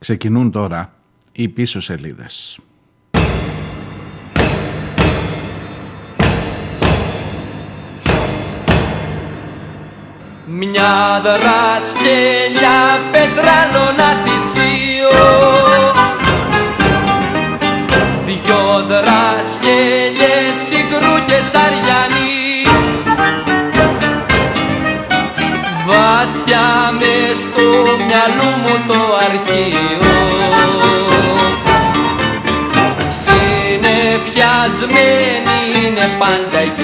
Ξεκινούν τώρα οι πίσω σελίδες. Μια δρασκελιά πετράλωνα θυσίο Δυο δρασκελιές συγκρού και σαριανοί. Βάθια μες στο μυαλού μου το αρχείο Συνεφιασμένη είναι πάντα η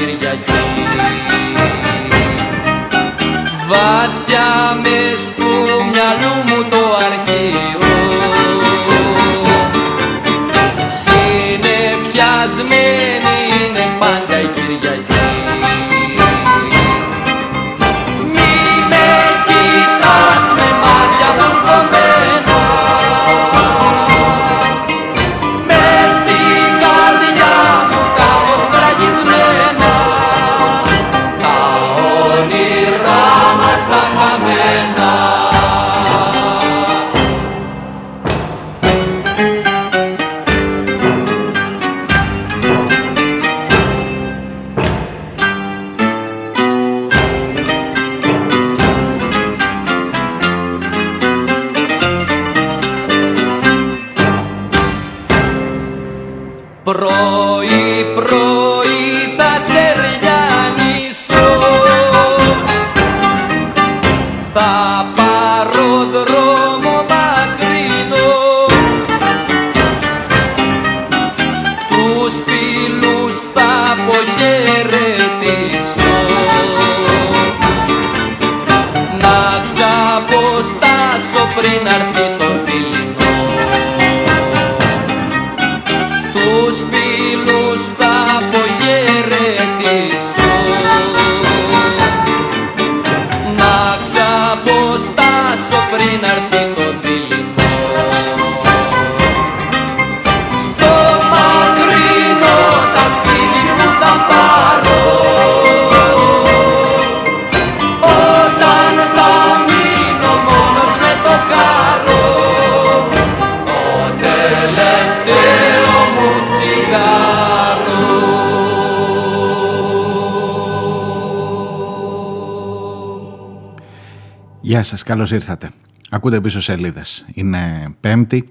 σας, καλώς ήρθατε. Ακούτε πίσω σελίδες. Είναι Πέμπτη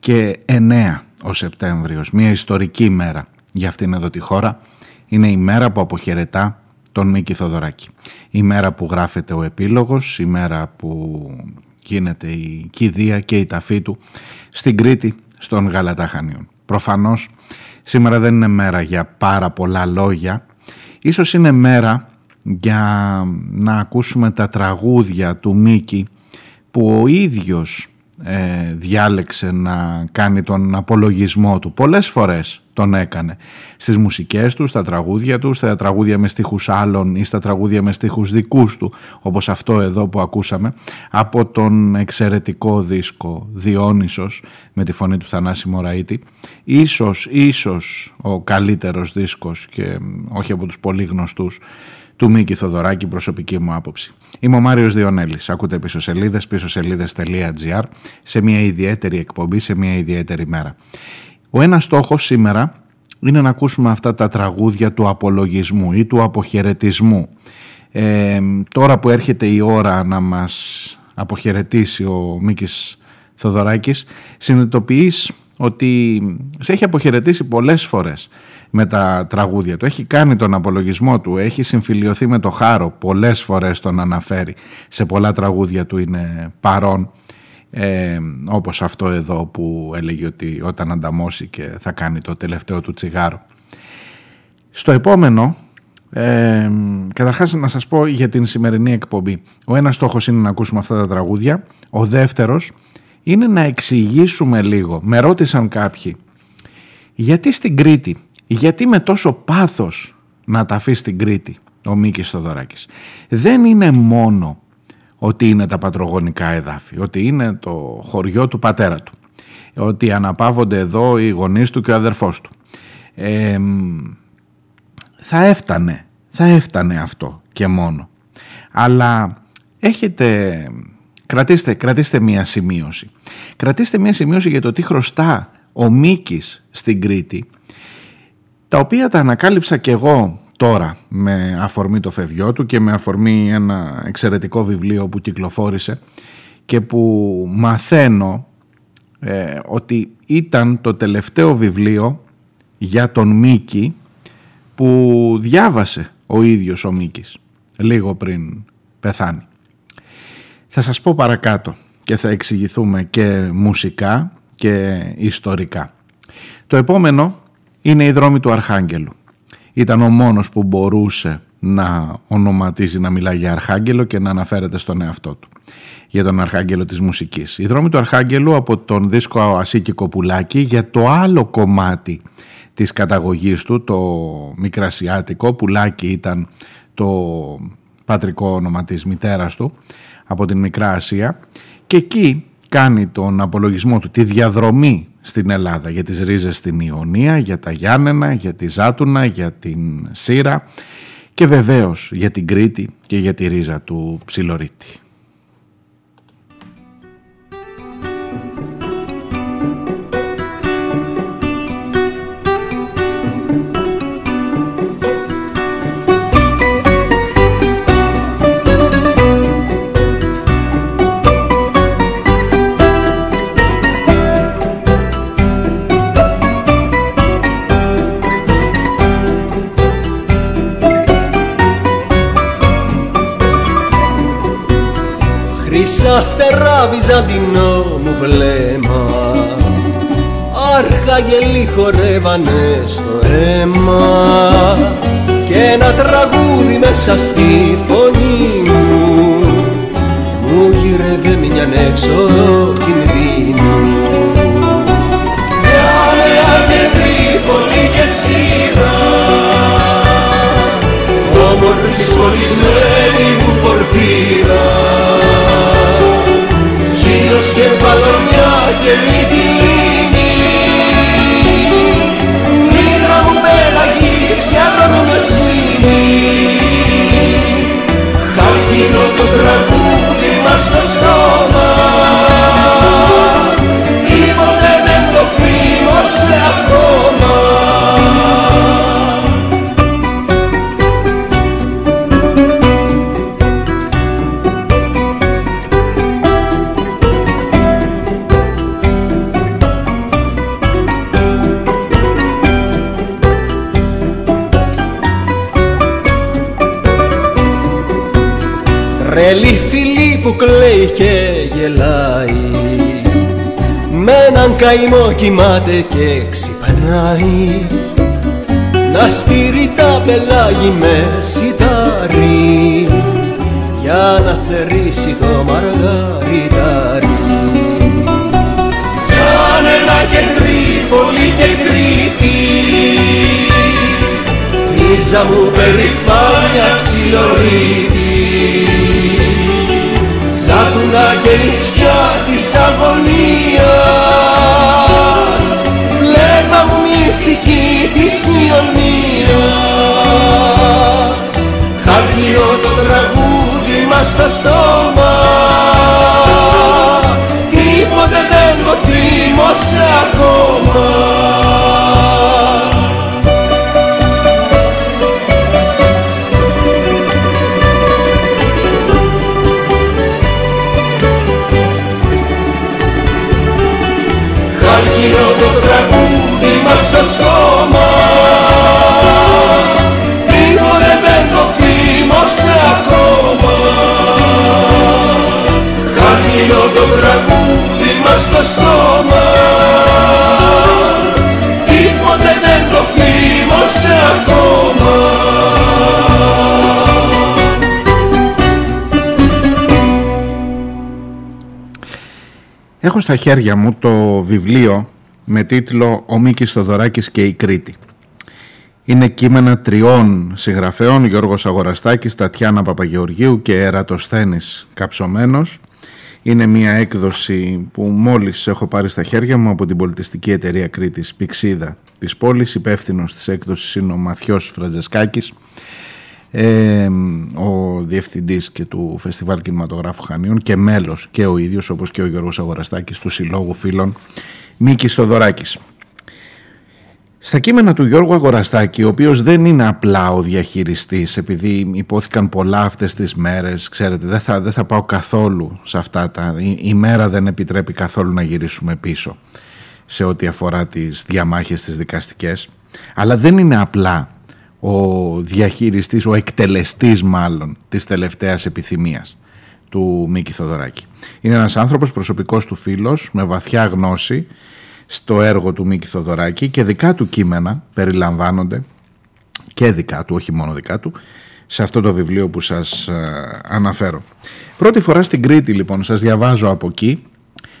και 9 ο Σεπτέμβριος, μια ιστορική ημέρα για αυτήν εδώ τη χώρα. Είναι η μέρα που αποχαιρετά τον Μίκη Θοδωράκη. Η μέρα που γράφεται ο επίλογος, η μέρα που γίνεται η κηδεία και η ταφή του στην Κρήτη, στον Γαλατάχανιον. Προφανώς σήμερα δεν είναι μέρα για πάρα πολλά λόγια, ίσως είναι μέρα για να ακούσουμε τα τραγούδια του Μίκη που ο ίδιος ε, διάλεξε να κάνει τον απολογισμό του. Πολλές φορές τον έκανε στις μουσικές του, στα τραγούδια του, στα τραγούδια με στίχους άλλων ή στα τραγούδια με στίχους δικούς του, όπως αυτό εδώ που ακούσαμε, από τον εξαιρετικό δίσκο Διόνυσος με τη φωνή του Θανάση Μωραήτη. Ίσως, ίσως ο καλύτερος δίσκος και όχι από τους πολύ γνωστούς του Μίκη Θοδωράκη, προσωπική μου άποψη. Είμαι ο Μάριος Διονέλης. Ακούτε πίσω σελίδες, πίσω σελίδες.gr σε μια ιδιαίτερη εκπομπή, σε μια ιδιαίτερη μέρα. Ο ένας στόχος σήμερα είναι να ακούσουμε αυτά τα τραγούδια του απολογισμού ή του αποχαιρετισμού. Ε, τώρα που έρχεται η ώρα να μας αποχαιρετήσει ο Μίκης Θοδωράκης, συνειδητοποιείς ότι σε έχει αποχαιρετήσει πολλές φορές με τα τραγούδια του. Έχει κάνει τον απολογισμό του, έχει συμφιλειωθεί με το χάρο, πολλές φορές τον αναφέρει. Σε πολλά τραγούδια του είναι παρόν, ε, όπως αυτό εδώ που έλεγε ότι όταν ανταμώσει και θα κάνει το τελευταίο του τσιγάρο. Στο επόμενο, ε, καταρχάς να σας πω για την σημερινή εκπομπή. Ο ένας στόχος είναι να ακούσουμε αυτά τα τραγούδια, ο δεύτερος είναι να εξηγήσουμε λίγο. Με ρώτησαν κάποιοι, γιατί στην Κρήτη γιατί με τόσο πάθος να τα αφήσεις στην Κρήτη ο Μίκης Θοδωράκης; Δεν είναι μόνο ότι είναι τα πατρογονικά εδάφη, ότι είναι το χωριό του πατέρα του, ότι αναπαύονται εδώ οι γονείς του και ο αδερφός του. Ε, θα έφτανε, θα έφτανε αυτό και μόνο. Αλλά έχετε Κρατήστε, κρατήστε μία σημείωση. Κρατήστε μία σημείωση για το τι χρωστά ο Μίκης στην Κρήτη, τα οποία τα ανακάλυψα και εγώ τώρα με αφορμή το φευγιό του και με αφορμή ένα εξαιρετικό βιβλίο που κυκλοφόρησε και που μαθαίνω ε, ότι ήταν το τελευταίο βιβλίο για τον Μίκη που διάβασε ο ίδιος ο Μίκης λίγο πριν πεθάνει. Θα σας πω παρακάτω και θα εξηγηθούμε και μουσικά και ιστορικά. Το επόμενο είναι η δρόμη του Αρχάγγελου. Ήταν ο μόνος που μπορούσε να ονοματίζει, να μιλάει για Αρχάγγελο και να αναφέρεται στον εαυτό του. Για τον Αρχάγγελο της μουσικής. Η δρόμη του Αρχάγγελου από τον δίσκο Ασίκη Κοπουλάκη για το άλλο κομμάτι της καταγωγής του, το Μικρασιάτικο, Πουλάκη ήταν το πατρικό όνομα της μητέρας του από την Μικρά Ασία και εκεί κάνει τον απολογισμό του, τη διαδρομή στην Ελλάδα για τις ρίζες στην Ιωνία, για τα Γιάννενα, για τη Ζάτουνα, για την Σύρα και βεβαίως για την Κρήτη και για τη ρίζα του Ψιλορίτη. Βυζαντινό μου βλέμμα. Αρχαγγελοί χορεύανε στο αίμα. Και ένα τραγούδι μέσα στη φωνή μου μου γύρευε μια έξοδο κινδύνου Μια νέα και τρίπολη και σύρα όμορφη σχολισμένη μου πορφύρα και παλωνιά και μυτιλίνη καημό κοιμάται και ξυπνάει. Να σπείρει τα πελάγι με σιτάρι για να θερήσει το μαργαριτάρι Γιάννενα και Τρίπολη και Κρήτη Ρίζα μου περηφάνια ψιλορίτη. Σάτουνα και νησιά της αγωνίας της Ιωνίας. Χάρκινο το τραγούδι μας στο στόμα. Τίποτε δεν το θύμωσε ακόμα. Καρκίνο το τραγούδι μας στο σώμα ακόμα. Καρκίνο το τραγούδι μας στο στόμα. Τίποτε δεν το θύμωσε ακόμα. Έχω στα χέρια μου το βιβλίο με τίτλο «Ο Μίκης Θοδωράκης και η Κρήτη». Είναι κείμενα τριών συγγραφέων, Γιώργος Αγοραστάκης, Τατιάνα Παπαγεωργίου και Ερατοσθένης Καψωμένος. Είναι μια έκδοση που μόλις έχω πάρει στα χέρια μου από την πολιτιστική εταιρεία Κρήτης Πηξίδα της πόλης. Υπεύθυνος της έκδοσης είναι ο Μαθιός Φραντζεσκάκης. ε, ο διευθυντής και του Φεστιβάλ Κινηματογράφου Χανίων και μέλος και ο ίδιος όπως και ο Γιώργος Αγοραστάκης του Συλλόγου Φίλων Μίκης Θοδωράκης. Στα κείμενα του Γιώργου Αγοραστάκη, ο οποίος δεν είναι απλά ο διαχειριστής, επειδή υπόθηκαν πολλά αυτές τις μέρες, ξέρετε, δεν θα, δεν θα πάω καθόλου σε αυτά τα... Η, η μέρα δεν επιτρέπει καθόλου να γυρίσουμε πίσω σε ό,τι αφορά τις διαμάχες τις δικαστικές, αλλά δεν είναι απλά ο διαχειριστής, ο εκτελεστής μάλλον της τελευταίας επιθυμίας του Μίκη Θοδωράκη. Είναι ένας άνθρωπος προσωπικός του φίλος με βαθιά γνώση στο έργο του Μίκη Θοδωράκη και δικά του κείμενα περιλαμβάνονται και δικά του, όχι μόνο δικά του, σε αυτό το βιβλίο που σας ε, αναφέρω. Πρώτη φορά στην Κρήτη λοιπόν, σας διαβάζω από εκεί,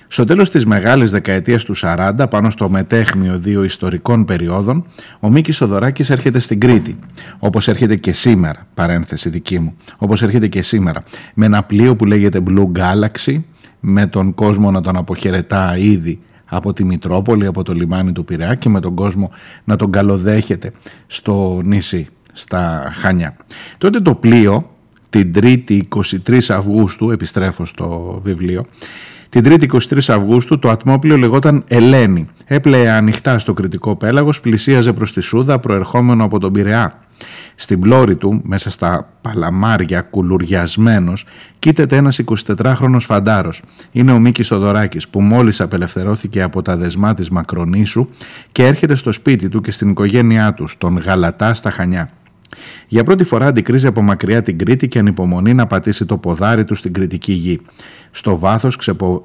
στο τέλος της μεγάλης δεκαετίας του 40, πάνω στο μετέχμιο δύο ιστορικών περιόδων, ο Μίκης Θοδωράκης έρχεται στην Κρήτη, όπως έρχεται και σήμερα, παρένθεση δική μου, όπως έρχεται και σήμερα, με ένα πλοίο που λέγεται Blue Galaxy, με τον κόσμο να τον αποχαιρετά ήδη από τη Μητρόπολη, από το λιμάνι του Πειραιά και με τον κόσμο να τον καλοδέχεται στο νησί, στα Χανιά. Τότε το πλοίο, την 3η 23 Αυγούστου, επιστρέφω στο βιβλίο, την 3η 23 Αυγούστου το ατμόπλιο λεγόταν Ελένη. Έπλεε ανοιχτά στο κριτικό πέλαγος, πλησίαζε προς τη Σούδα προερχόμενο από τον Πειραιά. Στην πλώρη του, μέσα στα παλαμάρια κουλουριασμένος, κοίταται ένας 24χρονος φαντάρος. Είναι ο Μίκης Θοδωράκης που μόλις απελευθερώθηκε από τα δεσμά της Μακρονήσου και έρχεται στο σπίτι του και στην οικογένειά του, στον Γαλατά στα Χανιά. Για πρώτη φορά αντικρίζει από μακριά την Κρήτη και ανυπομονεί να πατήσει το ποδάρι του στην κριτική γη. Στο βάθος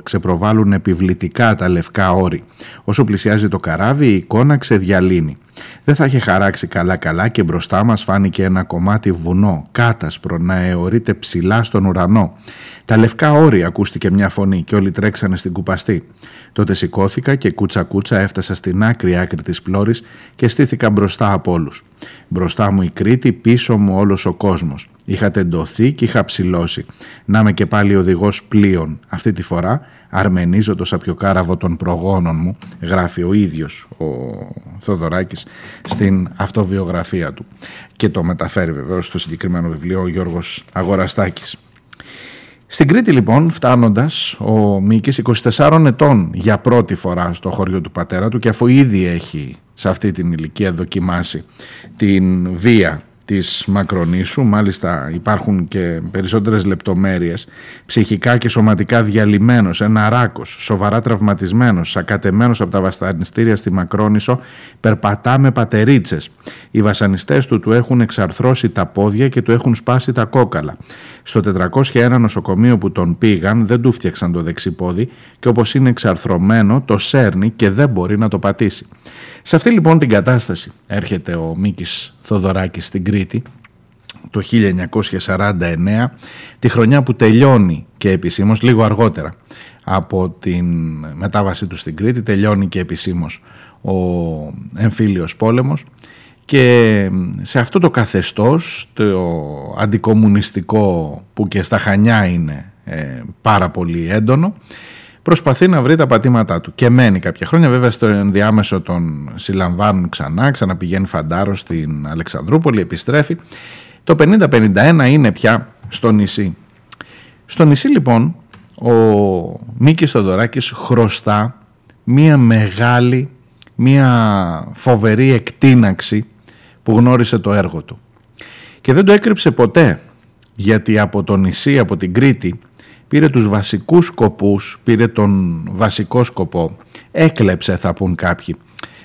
ξεπροβάλλουν επιβλητικά τα λευκά όρη. Όσο πλησιάζει το καράβι η εικόνα ξεδιαλύνει. Δεν θα είχε χαράξει καλά-καλά και μπροστά μας φάνηκε ένα κομμάτι βουνό, κάτασπρο, να αιωρείται ψηλά στον ουρανό. Τα λευκά όρη ακούστηκε μια φωνή και όλοι τρέξανε στην κουπαστή. Τότε σηκώθηκα και κούτσα κούτσα έφτασα στην άκρη άκρη της πλώρης και στήθηκα μπροστά από όλους. Μπροστά μου η Κρήτη, πίσω μου όλος ο κόσμος. Είχα τεντωθεί και είχα ψηλώσει. Να είμαι και πάλι οδηγός πλοίων. Αυτή τη φορά αρμενίζω το σαπιοκάραβο των προγόνων μου, γράφει ο ίδιος ο Θοδωράκης στην αυτοβιογραφία του. Και το μεταφέρει βεβαίως στο συγκεκριμένο βιβλίο ο Γιώργος Αγοραστάκης. Στην Κρήτη λοιπόν φτάνοντας ο Μίκης 24 ετών για πρώτη φορά στο χωριό του πατέρα του και αφού ήδη έχει σε αυτή την ηλικία δοκιμάσει την βία της Μακρονήσου, μάλιστα υπάρχουν και περισσότερες λεπτομέρειες, ψυχικά και σωματικά διαλυμένος, ένα ράκος, σοβαρά τραυματισμένος, σακατεμένος από τα βασανιστήρια στη Μακρόνησο, περπατά με πατερίτσες. Οι βασανιστές του του έχουν εξαρθρώσει τα πόδια και του έχουν σπάσει τα κόκαλα. Στο 401 νοσοκομείο που τον πήγαν δεν του φτιάξαν το δεξιπόδι και όπως είναι εξαρθρωμένο το σέρνει και δεν μπορεί να το πατήσει. Σε αυτή λοιπόν την κατάσταση έρχεται ο Μίκης Θοδωράκης στην Κρήτη το 1949, τη χρονιά που τελειώνει και επισήμως, λίγο αργότερα από την μετάβασή του στην Κρήτη, τελειώνει και επισήμως ο εμφύλιος πόλεμος και σε αυτό το καθεστώς, το αντικομουνιστικό που και στα Χανιά είναι ε, πάρα πολύ έντονο, προσπαθεί να βρει τα πατήματά του. Και μένει κάποια χρόνια βέβαια στο ενδιάμεσο τον συλλαμβάνουν ξανά ξαναπηγαίνει φαντάρο στην Αλεξανδρούπολη επιστρέφει. Το 50-51 είναι πια στο νησί. Στο νησί λοιπόν ο Μίκης Θοδωράκης χρωστά μία μεγάλη μία φοβερή εκτίναξη που γνώρισε το έργο του. Και δεν το έκρυψε ποτέ γιατί από το νησί, από την Κρήτη πήρε τους βασικούς σκοπούς, πήρε τον βασικό σκοπό, έκλεψε θα πούν κάποιοι,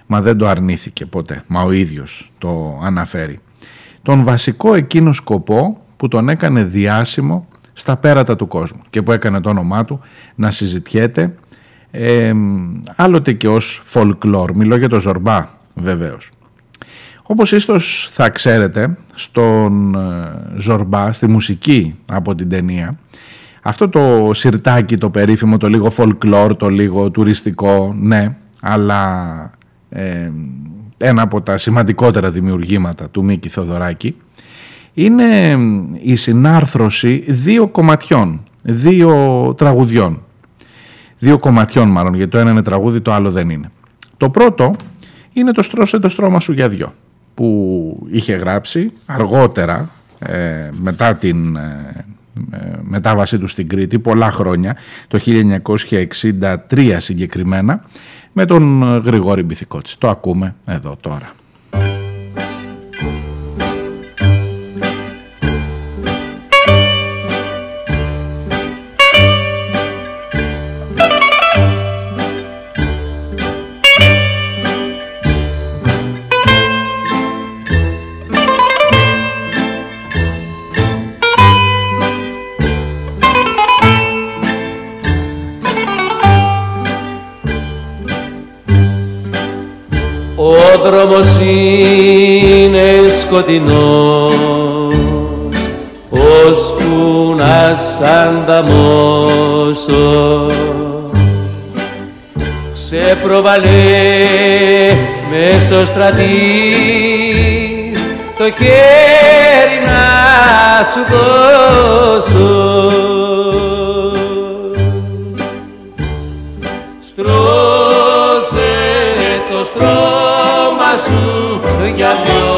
μα δεν το αρνήθηκε ποτέ, μα ο ίδιος το αναφέρει. Τον βασικό εκείνο σκοπό που τον έκανε διάσημο στα πέρατα του κόσμου και που έκανε το όνομά του να συζητιέται ε, άλλοτε και ως folklore, μιλώ για το Ζορμπά βεβαίως. Όπως ίσως θα ξέρετε, στον ε, Ζορμπά, στη μουσική από την ταινία, αυτό το σιρτάκι το περίφημο, το λίγο folklore, το λίγο τουριστικό, ναι, αλλά ε, ένα από τα σημαντικότερα δημιουργήματα του Μίκη Θοδωράκη είναι η συνάρθρωση δύο κομματιών, δύο τραγουδιών. Δύο κομματιών μάλλον, γιατί το ένα είναι τραγούδι, το άλλο δεν είναι. Το πρώτο είναι το «Στρώσε το στρώμα σου για δυο» που είχε γράψει αργότερα ε, μετά την ε, μετάβασή του στην Κρήτη πολλά χρόνια, το 1963 συγκεκριμένα, με τον Γρηγόρη Μπιθικότση. Το ακούμε εδώ τώρα. Σκοτεινός. Ώσπου να σ' ανταμώσω σε προβαλέ μέσω στρατής το χέρι να σου δώσω. Μου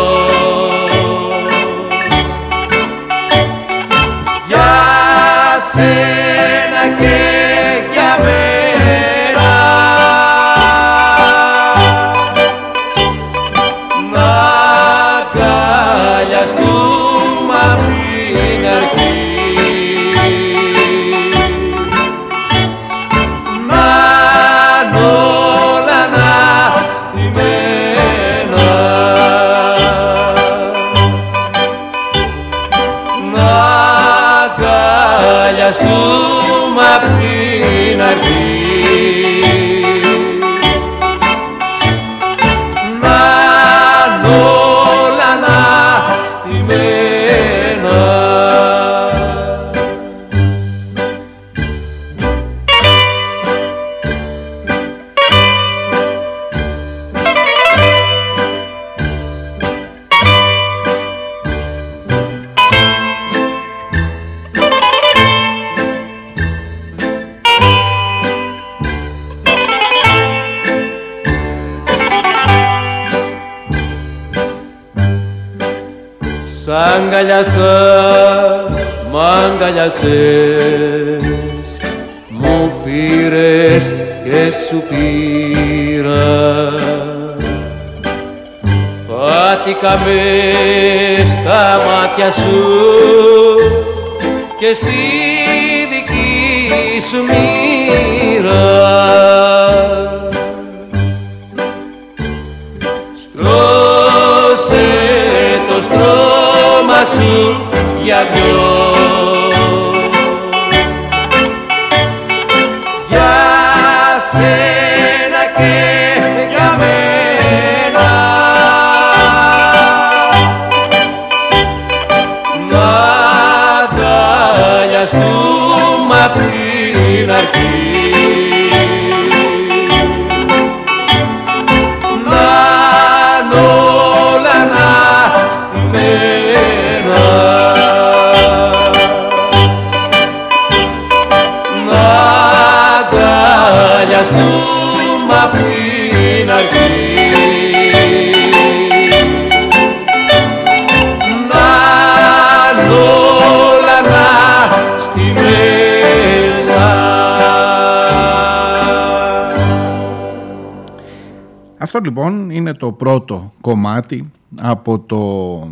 Αυτό λοιπόν είναι το πρώτο κομμάτι από το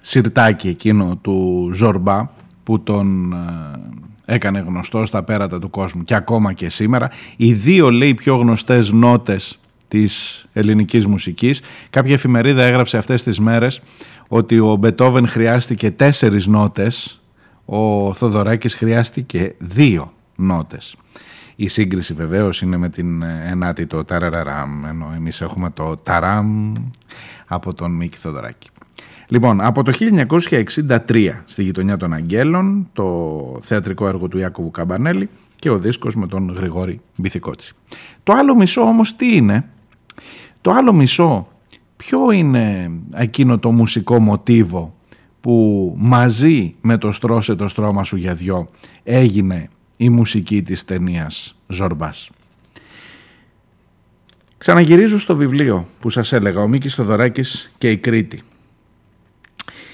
σιρτάκι εκείνο του Ζορμπά που τον ε, έκανε γνωστό στα πέρατα του κόσμου και ακόμα και σήμερα. Οι δύο λέει πιο γνωστές νότες της ελληνικής μουσικής. Κάποια εφημερίδα έγραψε αυτές τις μέρες ότι ο Μπετόβεν χρειάστηκε τέσσερις νότες, ο Θοδωράκης χρειάστηκε δύο νότες. Η σύγκριση βεβαίως είναι με την ε, ενάτη το ταραραραμ, ενώ εμείς έχουμε το ταραμ από τον Μίκη Θοδωράκη. Λοιπόν, από το 1963 στη γειτονιά των Αγγέλων, το θεατρικό έργο του Ιάκωβου Καμπανέλη και ο δίσκος με τον Γρηγόρη Μπιθικότσι. Το άλλο μισό όμως τι είναι, το άλλο μισό ποιο είναι εκείνο το μουσικό μοτίβο που μαζί με το «Στρώσε το στρώμα σου για δυο» έγινε η μουσική της ταινίας Ζορμπάς. Ξαναγυρίζω στο βιβλίο που σας έλεγα, ο Μίκης Θοδωράκης και η Κρήτη.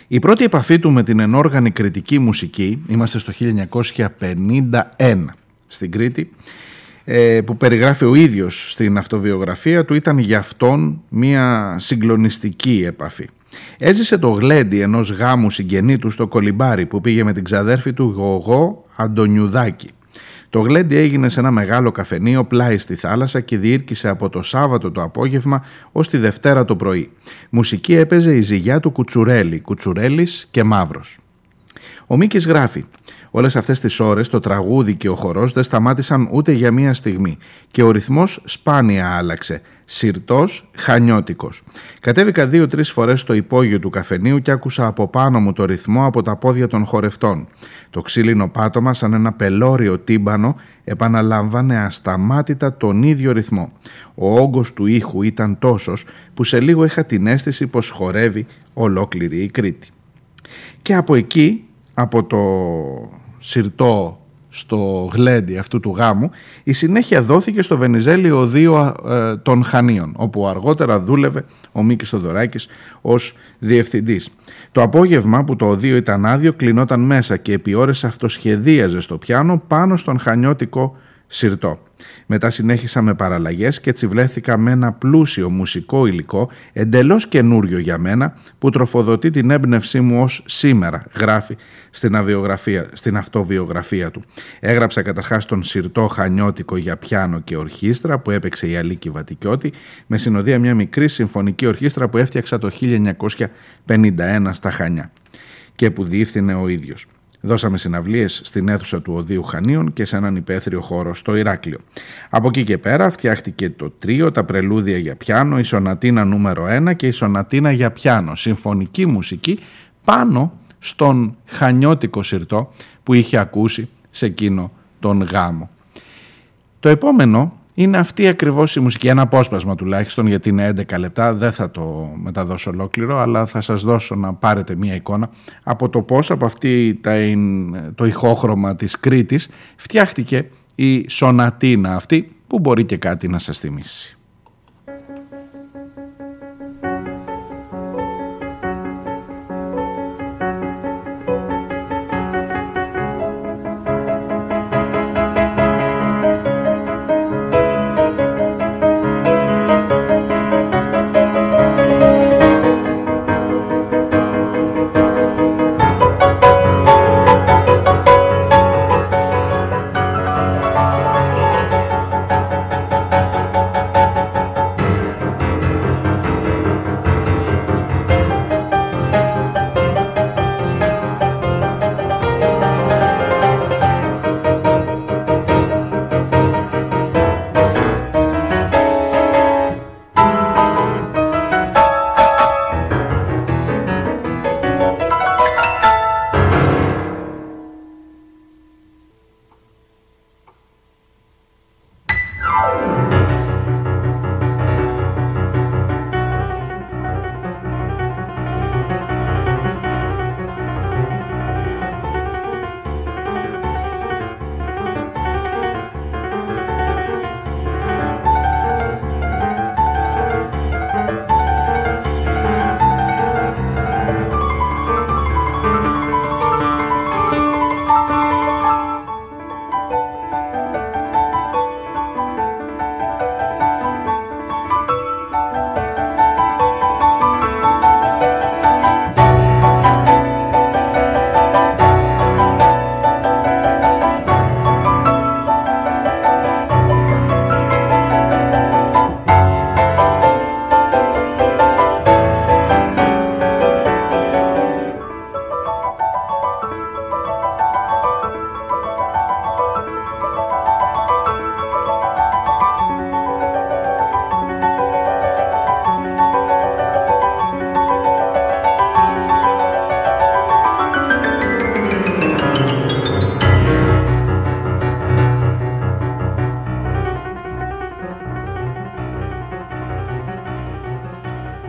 Η πρώτη επαφή του με την ενόργανη κριτική μουσική, είμαστε στο 1951 στην Κρήτη, ε, που περιγράφει ο ίδιος στην αυτοβιογραφία του, ήταν για αυτόν μια συγκλονιστική επαφή. Έζησε το γλέντι ενός γάμου συγγενή του στο Κολυμπάρι που πήγε με την ξαδέρφη του Γογό Αντωνιουδάκη. Το γλέντι έγινε σε ένα μεγάλο καφενείο πλάι στη θάλασσα και διήρκησε από το Σάββατο το απόγευμα ως τη Δευτέρα το πρωί. Μουσική έπαιζε η ζυγιά του Κουτσουρέλη, Κουτσουρέλης και Μαύρος. Ο Μίκης γράφει Όλες αυτές τις ώρες το τραγούδι και ο χορός δεν σταμάτησαν ούτε για μία στιγμή και ο ρυθμός σπάνια άλλαξε, σιρτός, χανιώτικος. Κατέβηκα δύο-τρεις φορές στο υπόγειο του καφενείου και άκουσα από πάνω μου το ρυθμό από τα πόδια των χορευτών. Το ξύλινο πάτωμα σαν ένα πελώριο τύμπανο επαναλάμβανε ασταμάτητα τον ίδιο ρυθμό. Ο όγκος του ήχου ήταν τόσος που σε λίγο είχα την αίσθηση πως χορεύει ολόκληρη η Κρήτη. Και από εκεί από το σιρτό στο γλέντι αυτού του γάμου, η συνέχεια δόθηκε στο Βενιζέλιο Οδείο ε, των Χανίων, όπου αργότερα δούλευε ο Μίκης Θοδωράκης ως διευθυντής. Το απόγευμα που το οδείο ήταν άδειο κλεινόταν μέσα και επί ώρες αυτοσχεδίαζε στο πιάνο πάνω στον χανιώτικο σιρτό. Μετά συνέχισα με παραλλαγές και τσιβλέθηκα με ένα πλούσιο μουσικό υλικό εντελώς καινούριο για μένα που τροφοδοτεί την έμπνευσή μου ως σήμερα, γράφει στην, στην αυτοβιογραφία του. Έγραψα καταρχάς τον σιρτό χανιώτικο για πιάνο και ορχήστρα που έπαιξε η Αλίκη Βατικιώτη με συνοδεία μια μικρή συμφωνική ορχήστρα που έφτιαξα το 1951 στα Χανιά και που διεύθυνε ο ίδιος. Δώσαμε συναυλίες στην αίθουσα του Οδείου Χανίων και σε έναν υπαίθριο χώρο στο Ηράκλειο. Από εκεί και πέρα φτιάχτηκε το τρίο, τα πρελούδια για πιάνο, η σονατίνα νούμερο 1 και η σονατίνα για πιάνο, συμφωνική μουσική πάνω στον χανιώτικο σιρτό που είχε ακούσει σε εκείνο τον γάμο. Το επόμενο είναι αυτή ακριβώς η μουσική, ένα απόσπασμα τουλάχιστον γιατί είναι 11 λεπτά, δεν θα το μεταδώσω ολόκληρο αλλά θα σας δώσω να πάρετε μία εικόνα από το πώς από αυτή το ηχόχρωμα της Κρήτης φτιάχτηκε η σονατίνα αυτή που μπορεί και κάτι να σας θυμίσει.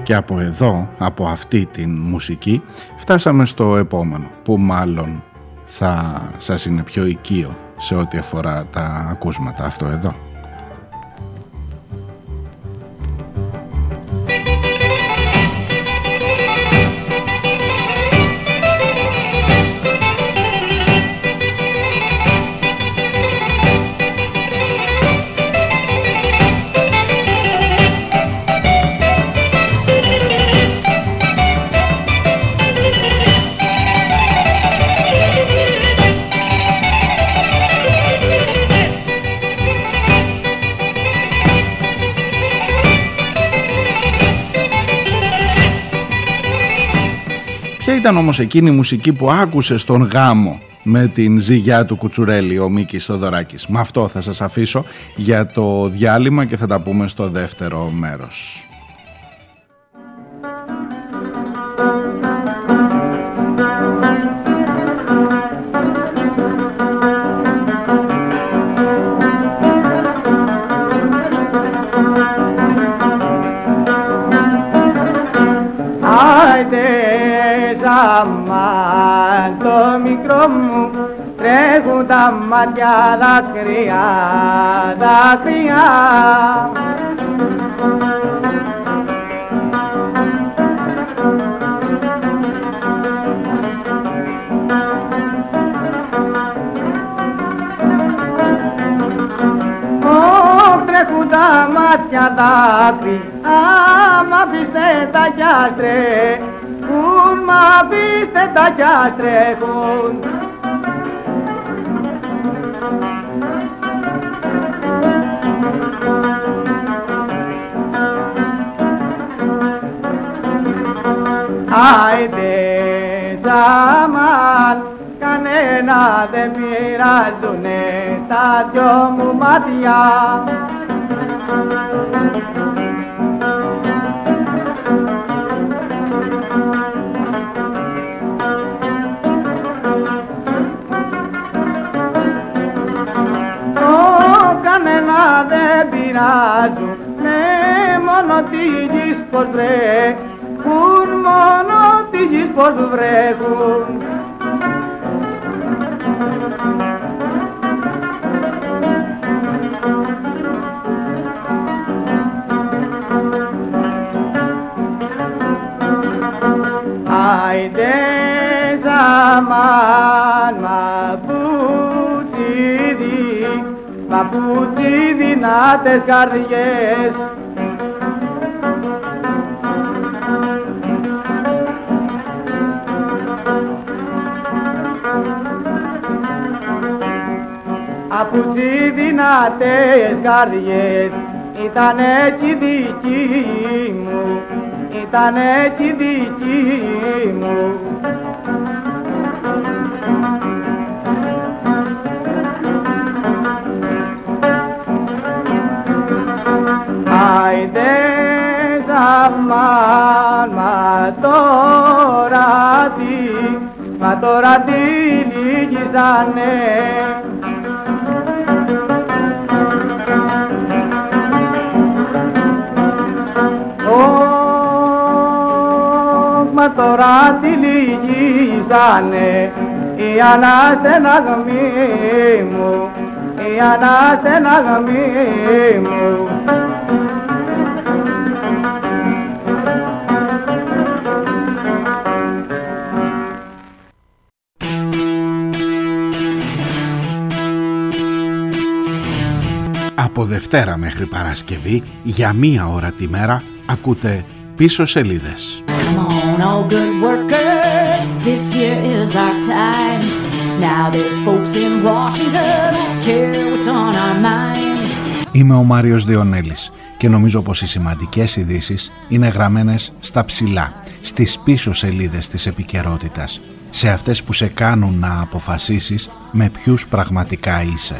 Και από εδώ, από αυτή την μουσική, φτάσαμε στο επόμενο, που μάλλον θα σας είναι πιο οικείο σε ό,τι αφορά τα ακούσματα αυτό εδώ. Όμως εκείνη η μουσική που άκουσε στον γάμο με την ζυγιά του Κουτσουρέλη ο Μίκης Θοδωράκης. Με αυτό θα σας αφήσω για το διάλειμμα και θα τα πούμε στο δεύτερο μέρος. Τρέχουν τα μάτια δάκρυα, δάκρυα. τρέχουν τα μάτια δάκρυ, άμα πείστε τα γιάστρε, που μα πείστε τα γιάστρε Άιντε Ζαμάν, κανένα δεν πειράζουνε τα δυο μου μάτια. κανένα δεν πειράζουν, ναι μόνο τη γης πως βρέχουν, μόνο τη γης πως βρέχουν. Άιντε ζαμάν μαπούτσιδι, μαπούτσι δυνάτες καρδιές Απουτσί δυνατές καρδιές ήταν έτσι δική μου, ήταν έτσι δική μου. Άιντε Σαμάν, μα τώρα τι, μα τώρα τι λύγησανε τώρα τη λυγίζανε η αναστεναγμή μου, η αναστεναγμή μου. Από Δευτέρα μέχρι Παρασκευή για μία ώρα τη μέρα ακούτε πίσω σελίδες. Είμαι ο Μάριος Διονέλης και νομίζω πως οι σημαντικές ειδήσεις είναι γραμμένες στα ψηλά, στις πίσω σελίδες της επικαιρότητας, σε αυτές που σε κάνουν να αποφασίσεις με ποιους πραγματικά είσαι.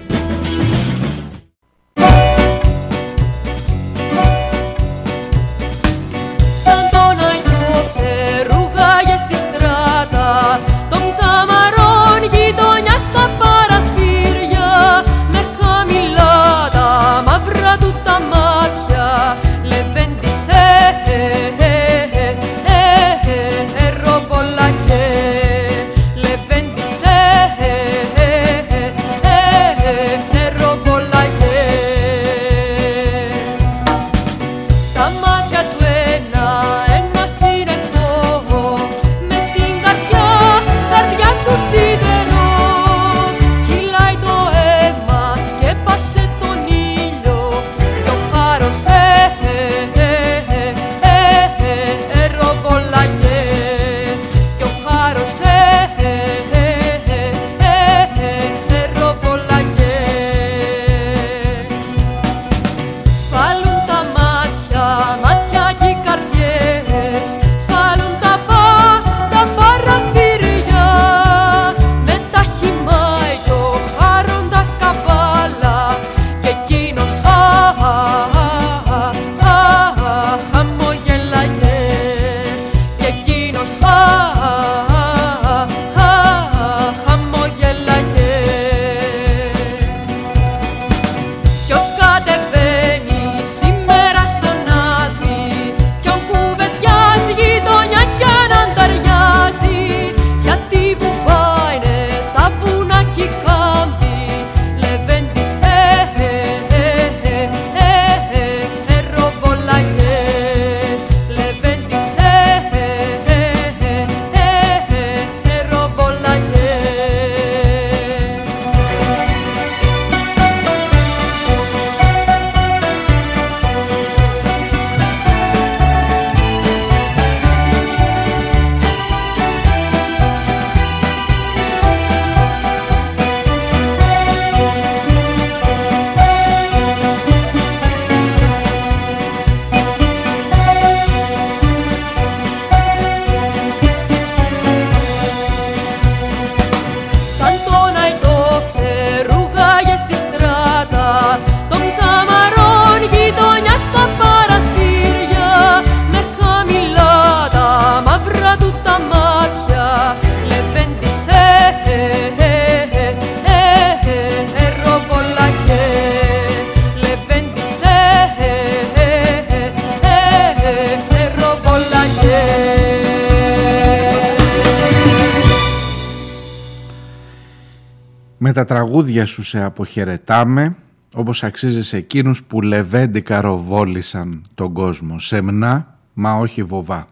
τραγούδια σου σε αποχαιρετάμε όπως αξίζει σε εκείνους που λεβέντικα ροβόλησαν τον κόσμο. Σεμνά, μα όχι βοβά.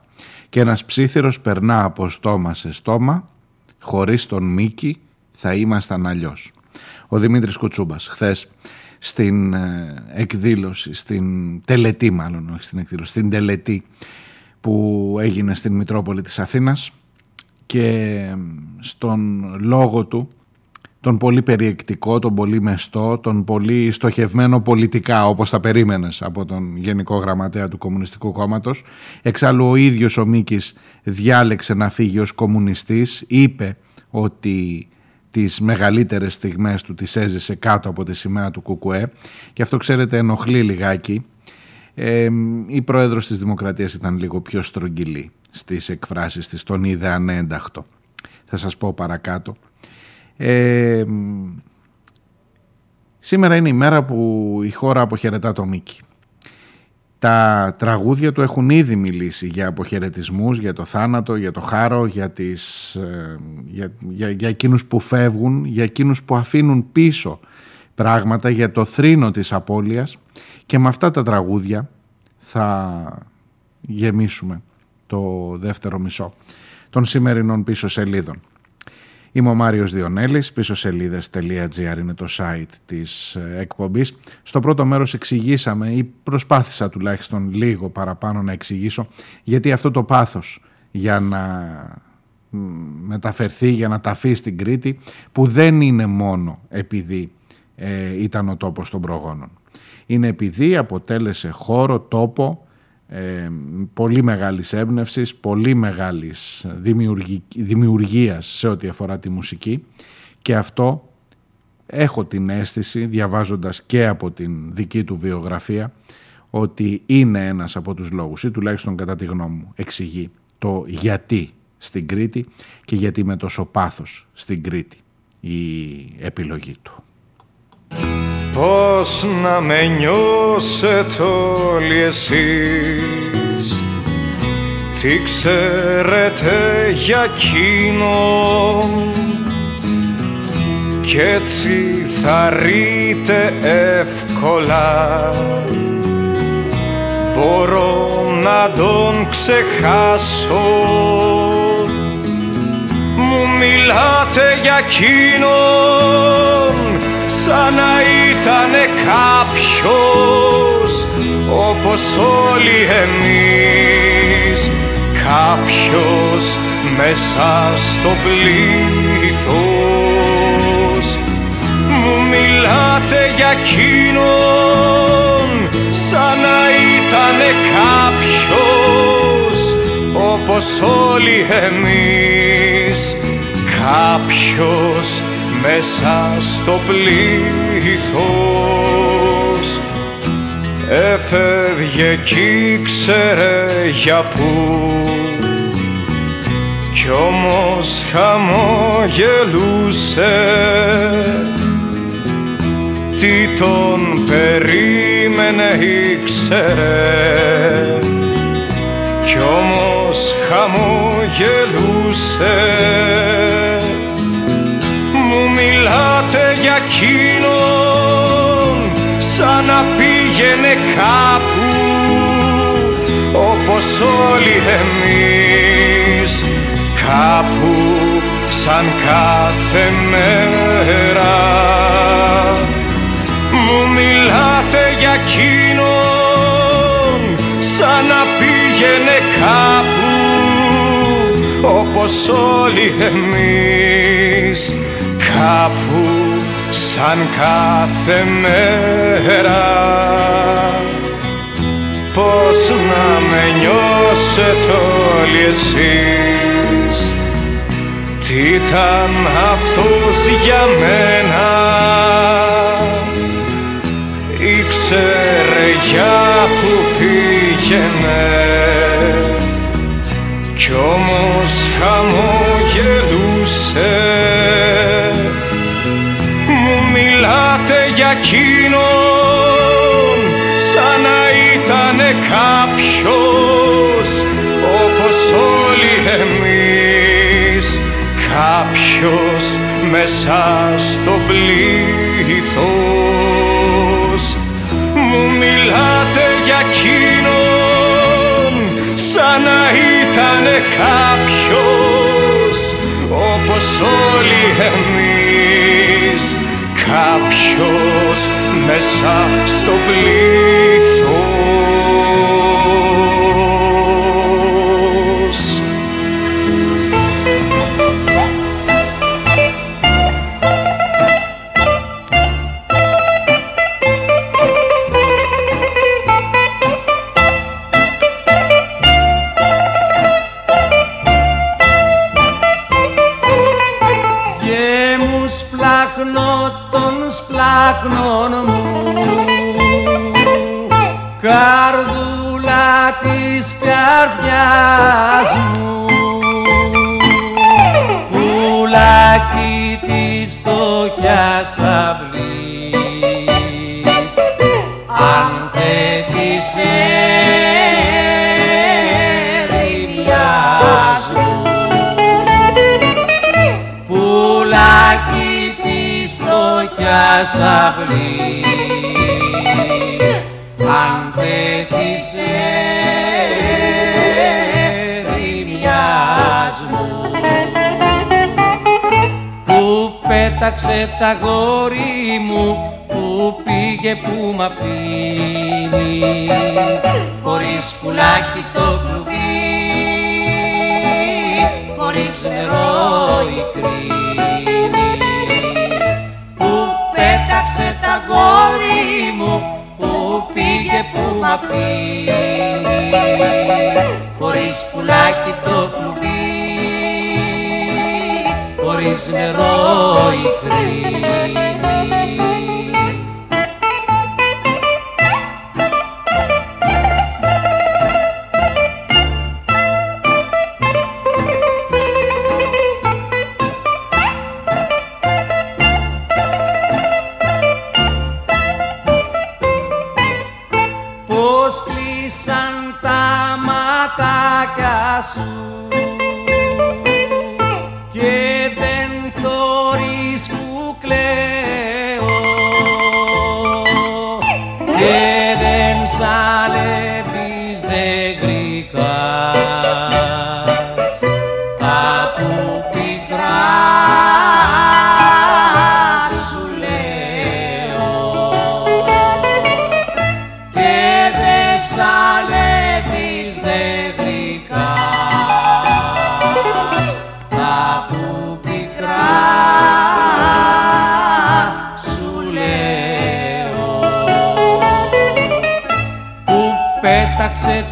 Και ένας ψήθυρος περνά από στόμα σε στόμα, χωρίς τον Μίκη θα ήμασταν αλλιώς. Ο Δημήτρης Κουτσούμπας χθες στην ε, εκδήλωση, στην τελετή μάλλον, όχι στην εκδήλωση, στην τελετή που έγινε στην Μητρόπολη της Αθήνας και ε, στον λόγο του τον πολύ περιεκτικό, τον πολύ μεστό, τον πολύ στοχευμένο πολιτικά όπως τα περίμενες από τον Γενικό Γραμματέα του Κομμουνιστικού Κόμματος. Εξάλλου ο ίδιος ο Μίκης διάλεξε να φύγει ως κομμουνιστής, είπε ότι τις μεγαλύτερες στιγμές του τις έζησε κάτω από τη σημαία του ΚΚΕ και αυτό ξέρετε ενοχλεί λιγάκι. Ε, η πρόεδρος της Δημοκρατίας ήταν λίγο πιο στρογγυλή στις εκφράσεις της, τον είδε ανένταχτο. Θα σας πω παρακάτω. Ε, σήμερα είναι η μέρα που η χώρα αποχαιρετά το Μίκη. Τα τραγούδια του έχουν ήδη μιλήσει για αποχαιρετισμούς, για το θάνατο, για το χάρο, για, τις, ε, για, για, για εκείνους που φεύγουν, για εκείνους που αφήνουν πίσω πράγματα, για το θρήνο της απώλειας και με αυτά τα τραγούδια θα γεμίσουμε το δεύτερο μισό των σημερινών πίσω σελίδων. Είμαι ο Μάριος Διονέλης, πίσω σελίδες.gr είναι το site της ε, εκπομπής. Στο πρώτο μέρος εξηγήσαμε ή προσπάθησα τουλάχιστον λίγο παραπάνω να εξηγήσω γιατί αυτό το πάθος για να μεταφερθεί, για να ταφεί στην Κρήτη που δεν είναι μόνο επειδή ε, ήταν ο τόπος των προγόνων. Είναι επειδή αποτέλεσε χώρο, τόπο ε, πολύ μεγάλης έμπνευσης, πολύ μεγάλης δημιουργίας σε ό,τι αφορά τη μουσική και αυτό έχω την αίσθηση διαβάζοντας και από την δική του βιογραφία ότι είναι ένας από τους λόγους ή τουλάχιστον κατά τη γνώμη μου εξηγεί το γιατί στην Κρήτη και γιατί με τόσο πάθος στην Κρήτη η επιλογή του. Πώς να με νιώσετε όλοι εσείς; Τι ξέρετε για εκείνο; Κι έτσι θα ρείτε εύκολα. Μπορώ να τον ξεχάσω. Μου μιλάτε για εκείνον σαν να ήταν κάποιος όπως όλοι εμείς. Κάποιος μέσα στο πλήθος. Μου μιλάτε για εκείνον σαν να ήταν κάποιος όπως όλοι εμείς. Κάποιος μέσα στο πλήθος. Έφευγε κι ξέρε για πού. Κι όμως χαμογελούσε τι τον περίμενε ήξερε. Κι όμως χαμογελούσε μιλάτε για εκείνον σαν να πήγαινε κάπου όπως όλοι εμείς κάπου σαν κάθε μέρα. Μου μιλάτε για εκείνον σαν να πήγαινε κάπου όπως όλοι εμείς κάπου σαν κάθε μέρα. Πώς να με νιώσετε όλοι εσείς; Τι ήταν αυτός για μένα; Ήξερε για που πήγαινε. Κι όμως χαμογελούσε εκείνον σαν να ήτανε κάποιος όπως όλοι εμείς. Κάποιος μέσα στο πλήθος. Μου μιλάτε για εκείνον σαν να ήτανε κάποιος όπως όλοι εμείς κάποιος μέσα στο πλήθος αυλής αν θέτεις ερημιάς μου πουλάκι της φτωχιάς αυλής πέταξε τα γόρι μου που πήγε που μ' αφήνει. Χωρίς πουλάκι το κλουβί χωρίς νερό η κρίνη που πέταξε τα γόρι μου που πήγε που μ' αφήνει. Χωρίς πουλάκι το κλουβί χωρίς νερό η κρίνη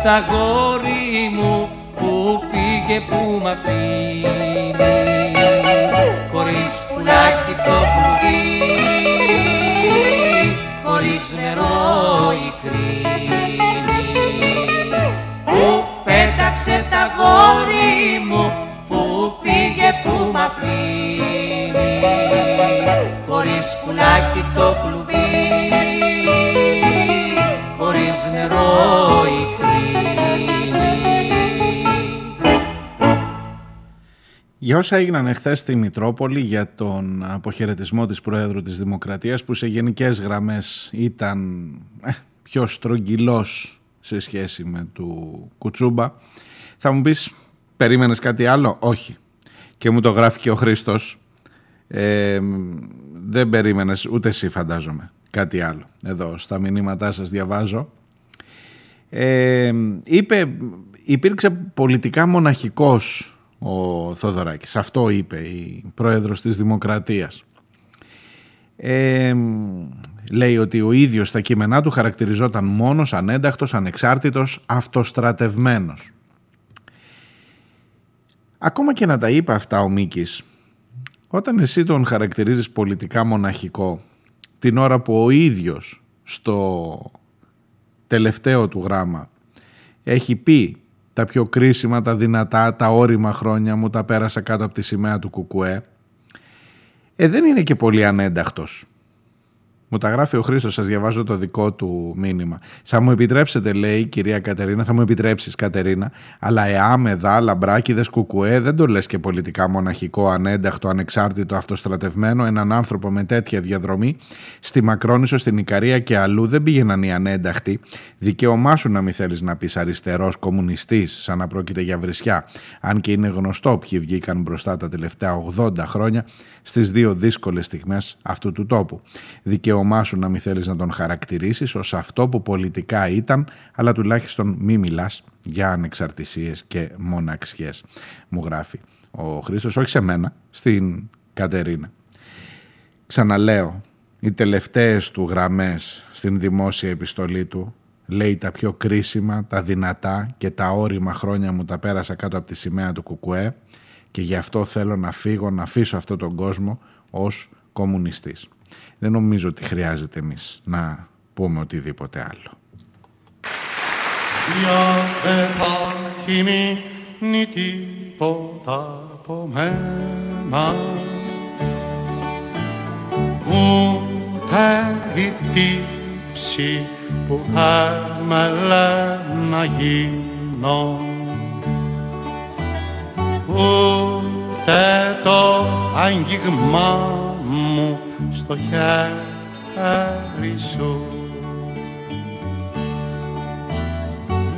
τα γόρι μου που πήγε που μ' αφήνει. Χωρίς πουλάκι το κλουβί χωρίς νερό η κρίνη. Που πέταξε τα γόρι μου που πήγε που μ' αφήνει. Χωρίς πουλάκι το κλουβί χωρίς νερό Για όσα έγιναν εχθές στη Μητρόπολη για τον αποχαιρετισμό της Προέδρου της Δημοκρατίας που σε γενικές γραμμές ήταν ε, πιο στρογγυλός σε σχέση με του Κουτσούμπα θα μου πεις περίμενες κάτι άλλο; Όχι και μου το γράφει και ο Χρήστος. Ε, δεν περίμενες ούτε εσύ φαντάζομαι κάτι άλλο. Εδώ στα μηνύματά σας διαβάζω. Ε, είπε, υπήρξε πολιτικά μοναχικός ο Θοδωράκης. Αυτό είπε η πρόεδρος της Δημοκρατίας. Ε, λέει ότι ο ίδιος στα κείμενά του χαρακτηριζόταν μόνος, ανένταχτος, ανεξάρτητος, αυτοστρατευμένος. Ακόμα και να τα είπε αυτά ο Μίκης, όταν εσύ τον χαρακτηρίζεις πολιτικά μοναχικό, την ώρα που ο ίδιος στο τελευταίο του γράμμα έχει πει τα πιο κρίσιμα, τα δυνατά, τα όρημα χρόνια μου τα πέρασα κάτω από τη σημαία του Κουκουέ, ε, δεν είναι και πολύ ανένταχτος. Μου τα γράφει ο Χρήστος, σας διαβάζω το δικό του μήνυμα. Θα μου επιτρέψετε, λέει η κυρία Κατερίνα, θα μου επιτρέψεις Κατερίνα, αλλά εάμεδα, λαμπράκιδες, κουκουέ, δεν το λες και πολιτικά μοναχικό, ανένταχτο, ανεξάρτητο, αυτοστρατευμένο, έναν άνθρωπο με τέτοια διαδρομή. Στη Μακρόνισο, στην Ικαρία και αλλού δεν πήγαιναν οι ανένταχτοι. Δικαίωμά σου να μην θέλεις να πεις αριστερός κομμουνιστής, σαν να πρόκειται για βρισιά. Αν και είναι γνωστό ποιοι βγήκαν μπροστά τα τελευταία 80 χρόνια στις δύο δύσκολες στιγμές αυτού του τόπου δικαίωμά σου να μην θέλεις να τον χαρακτηρίσεις ως αυτό που πολιτικά ήταν, αλλά τουλάχιστον μη μιλάς για ανεξαρτησίες και μοναξιές, μου γράφει ο Χρήστος, όχι σε μένα, στην Κατερίνα. Ξαναλέω, οι τελευταίες του γραμμές στην δημόσια επιστολή του λέει τα πιο κρίσιμα, τα δυνατά και τα όρημα χρόνια μου τα πέρασα κάτω από τη σημαία του Κουκουέ και γι' αυτό θέλω να φύγω, να αφήσω αυτόν τον κόσμο ως κομμουνιστής δεν νομίζω ότι χρειάζεται εμείς να πούμε οτιδήποτε άλλο. Για δεν θα έχει μείνει τίποτα από μένα ούτε η τύψη που έμελε να γίνω ούτε το άγγιγμά μου στο χέρι σου.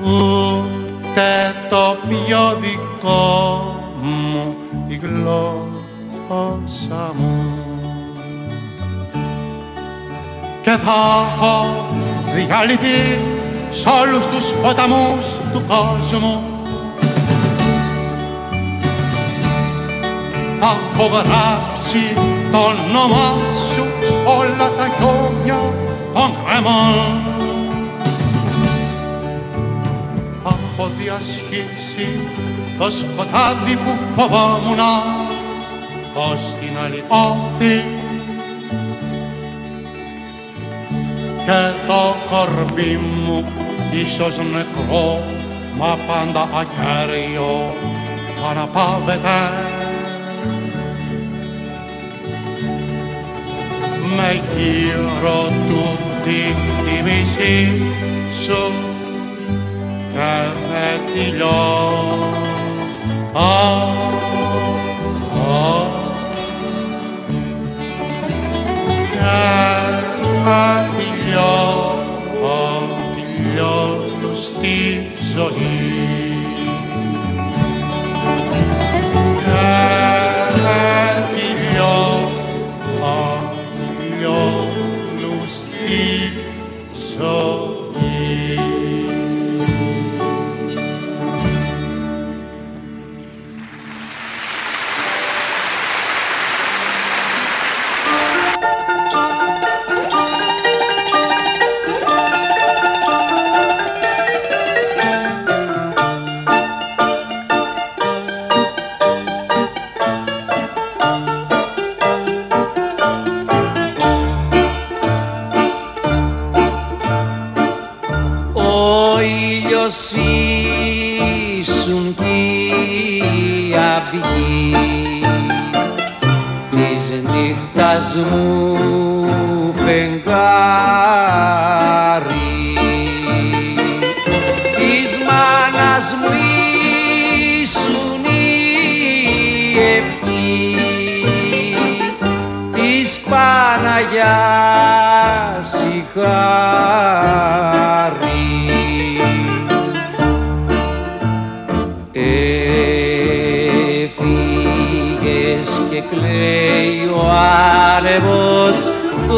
Ούτε το πιο δικό μου η γλώσσα μου. Και θα έχω διαλυθεί σ' όλους τους ποταμούς του κόσμου. Θα έχω γράψει το όνομα σου όλα τα χιόνια των κρεμών. Έχω διασχίσει το σκοτάδι που φοβόμουνα ως την άλλη όχθη και το κορμί μου ίσως νεκρό μα πάντα ακέραιο αναπαύεται με γύρω του τη μισή σου κάθε τυλό. Oh. χαμηλό, στη ζωή. ήλιος κι η αυγή. Της νύχτας μου φεγγάρι. Της μάνας μου ήσουν η ευχή. Της Παναγιάς η χάρη. Άνεμος το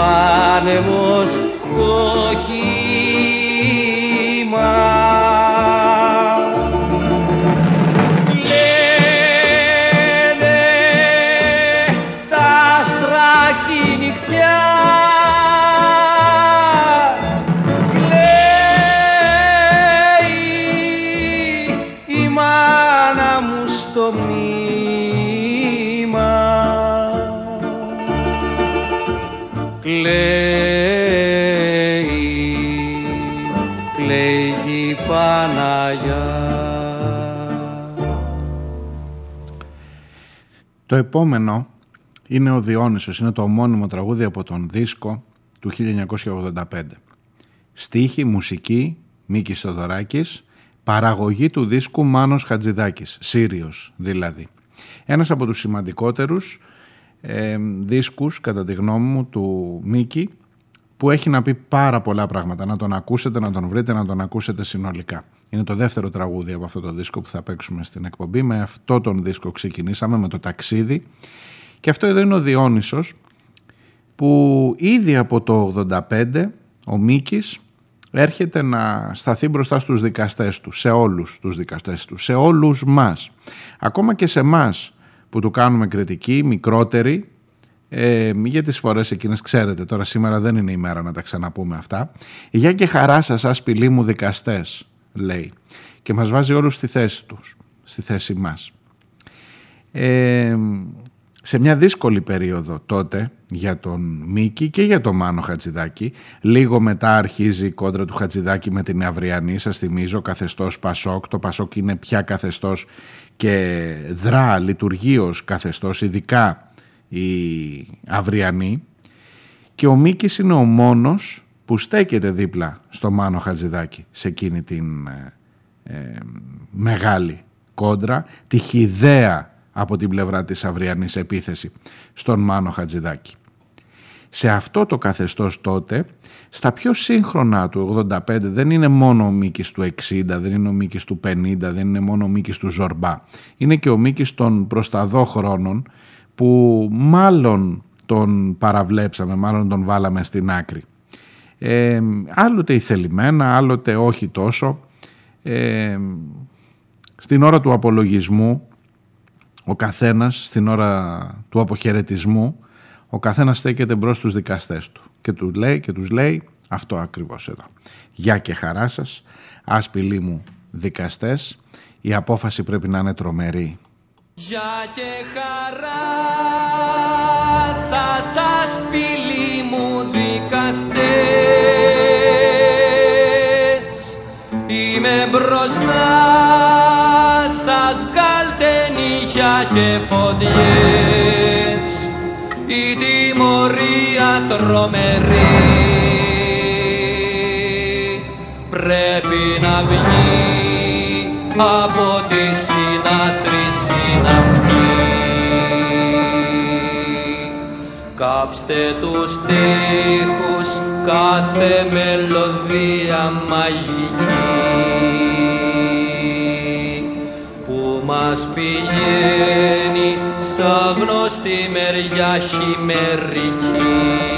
άνεμος κόκκινη επόμενο είναι ο Διόνυσος, είναι το ομώνυμο τραγούδι από τον δίσκο του 1985. Στίχη, μουσική, Μίκης Θοδωράκης, παραγωγή του δίσκου Μάνος Χατζηδάκης, Σύριος δηλαδή. Ένας από τους σημαντικότερους ε, δίσκους, κατά τη γνώμη μου, του Μίκη, που έχει να πει πάρα πολλά πράγματα. Να τον ακούσετε, να τον βρείτε, να τον ακούσετε συνολικά. Είναι το δεύτερο τραγούδι από αυτό το δίσκο που θα παίξουμε στην εκπομπή. Με αυτό τον δίσκο ξεκινήσαμε, με το ταξίδι. Και αυτό εδώ είναι ο Διόνυσος, που ήδη από το 85 ο Μίκης έρχεται να σταθεί μπροστά στους δικαστές του, σε όλους τους δικαστές του, σε όλους μας. Ακόμα και σε μας που του κάνουμε κριτική, μικρότερη, ε, για τις φορές εκείνες ξέρετε τώρα σήμερα δεν είναι η μέρα να τα ξαναπούμε αυτά για και χαρά σας άσπηλοί μου δικαστές λέει και μας βάζει όλους στη θέση τους στη θέση μας ε, σε μια δύσκολη περίοδο τότε για τον Μίκη και για τον Μάνο Χατζηδάκη. Λίγο μετά αρχίζει η κόντρα του Χατζηδάκη με την Αυριανή, σας θυμίζω, καθεστώς Πασόκ. Το Πασόκ είναι πια καθεστώς και δρά, λειτουργεί ως καθεστώς, ειδικά η Αυριανή. Και ο Μίκης είναι ο μόνος που στέκεται δίπλα στο Μάνο Χατζηδάκη σε εκείνη την ε, ε μεγάλη κόντρα, τη χιδέα από την πλευρά της αυριανής επίθεση στον Μάνο Χατζηδάκη. Σε αυτό το καθεστώς τότε, στα πιο σύγχρονα του 85 δεν είναι μόνο ο Μίκης του 60, δεν είναι ο Μίκης του 50, δεν είναι μόνο ο Μίκης του Ζορμπά. Είναι και ο Μίκης των προσταδό χρόνων που μάλλον τον παραβλέψαμε, μάλλον τον βάλαμε στην άκρη. Ε, άλλοτε ηθελημένα, άλλοτε όχι τόσο. Ε, στην ώρα του απολογισμού ο καθένας στην ώρα του αποχαιρετισμού ο καθένας στέκεται μπρος στους δικαστές του και, τους λέει, και τους λέει αυτό ακριβώς εδώ. Γεια και χαρά σας, άσπηλοι μου δικαστές, η απόφαση πρέπει να είναι τρομερή. Γεια και χαρά σας άσπηλοι μπροστά σας βγάλτε νύχια και φωτιές η τιμωρία τρομερή πρέπει να βγει από τη συνάθρηση αυτή. Κάψτε τους στίχους κάθε μελωδία μαγική που μας πηγαίνει σαν γνωστή μεριά χειμερική.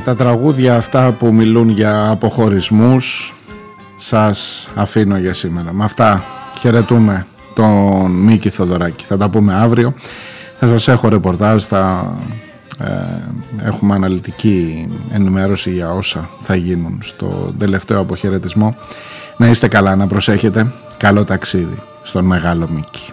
τραγούδια αυτά που μιλούν για αποχωρισμούς σας αφήνω για σήμερα. Με αυτά χαιρετούμε τον Μίκη Θοδωράκη. Θα τα πούμε αύριο. Θα σας έχω ρεπορτάζ, θα ε, έχουμε αναλυτική ενημέρωση για όσα θα γίνουν στο τελευταίο αποχαιρετισμό. Να είστε καλά, να προσέχετε. Καλό ταξίδι στον Μεγάλο Μίκη.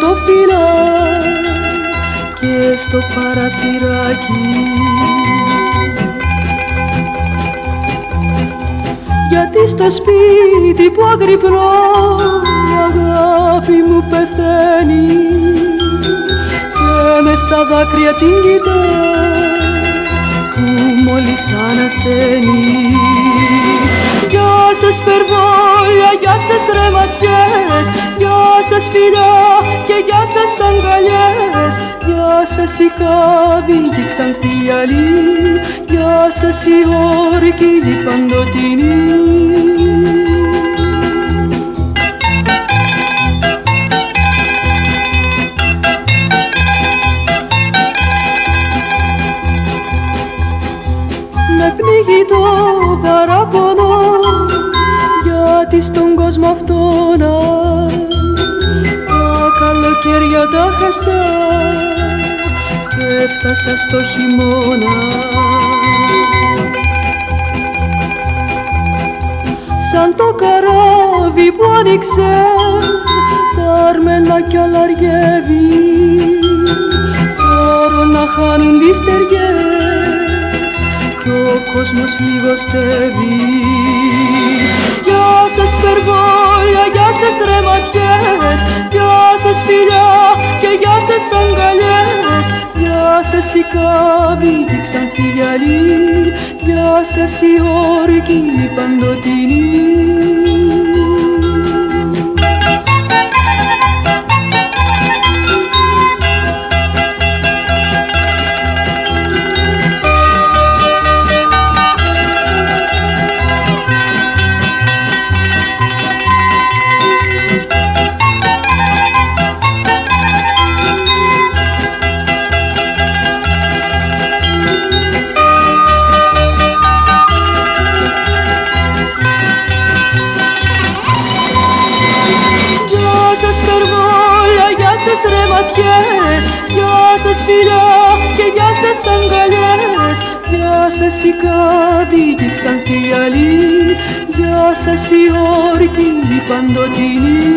Πορτοφύλλα και στο παραθυράκι. Γιατί στο σπίτι που αγρυπνώ η αγάπη μου πεθαίνει. Και με στα δάκρυα την κοιτά που μόλις ανασένει Γεια σας περβόλια, γεια σας ρεματιές Γεια σας φιλιά και γεια σας αγκαλιές. Γεια σας η κάβη και ξανθή αλή. Γεια σας η όρκη η παντοτινή στον κόσμο αυτό να τα καλοκαίρια τα χάσα και έφτασα στο χειμώνα. Σαν το καράβι που άνοιξε τα αρμένα κι αλαργεύει φόρο να χάνουν τις ταιριές κι ο κόσμος λιγοστεύει. Γεια σας περβόλια, γεια σας ρεματιές Γεια σας φιλιά και γεια σας αγκαλιές. Γεια σας η κάβη και ξανθή γυαλί Γεια σας η όρκη παντοτινή σας η κάβη και ξανθή αλή. Γεια σας η όρκη η παντοτινή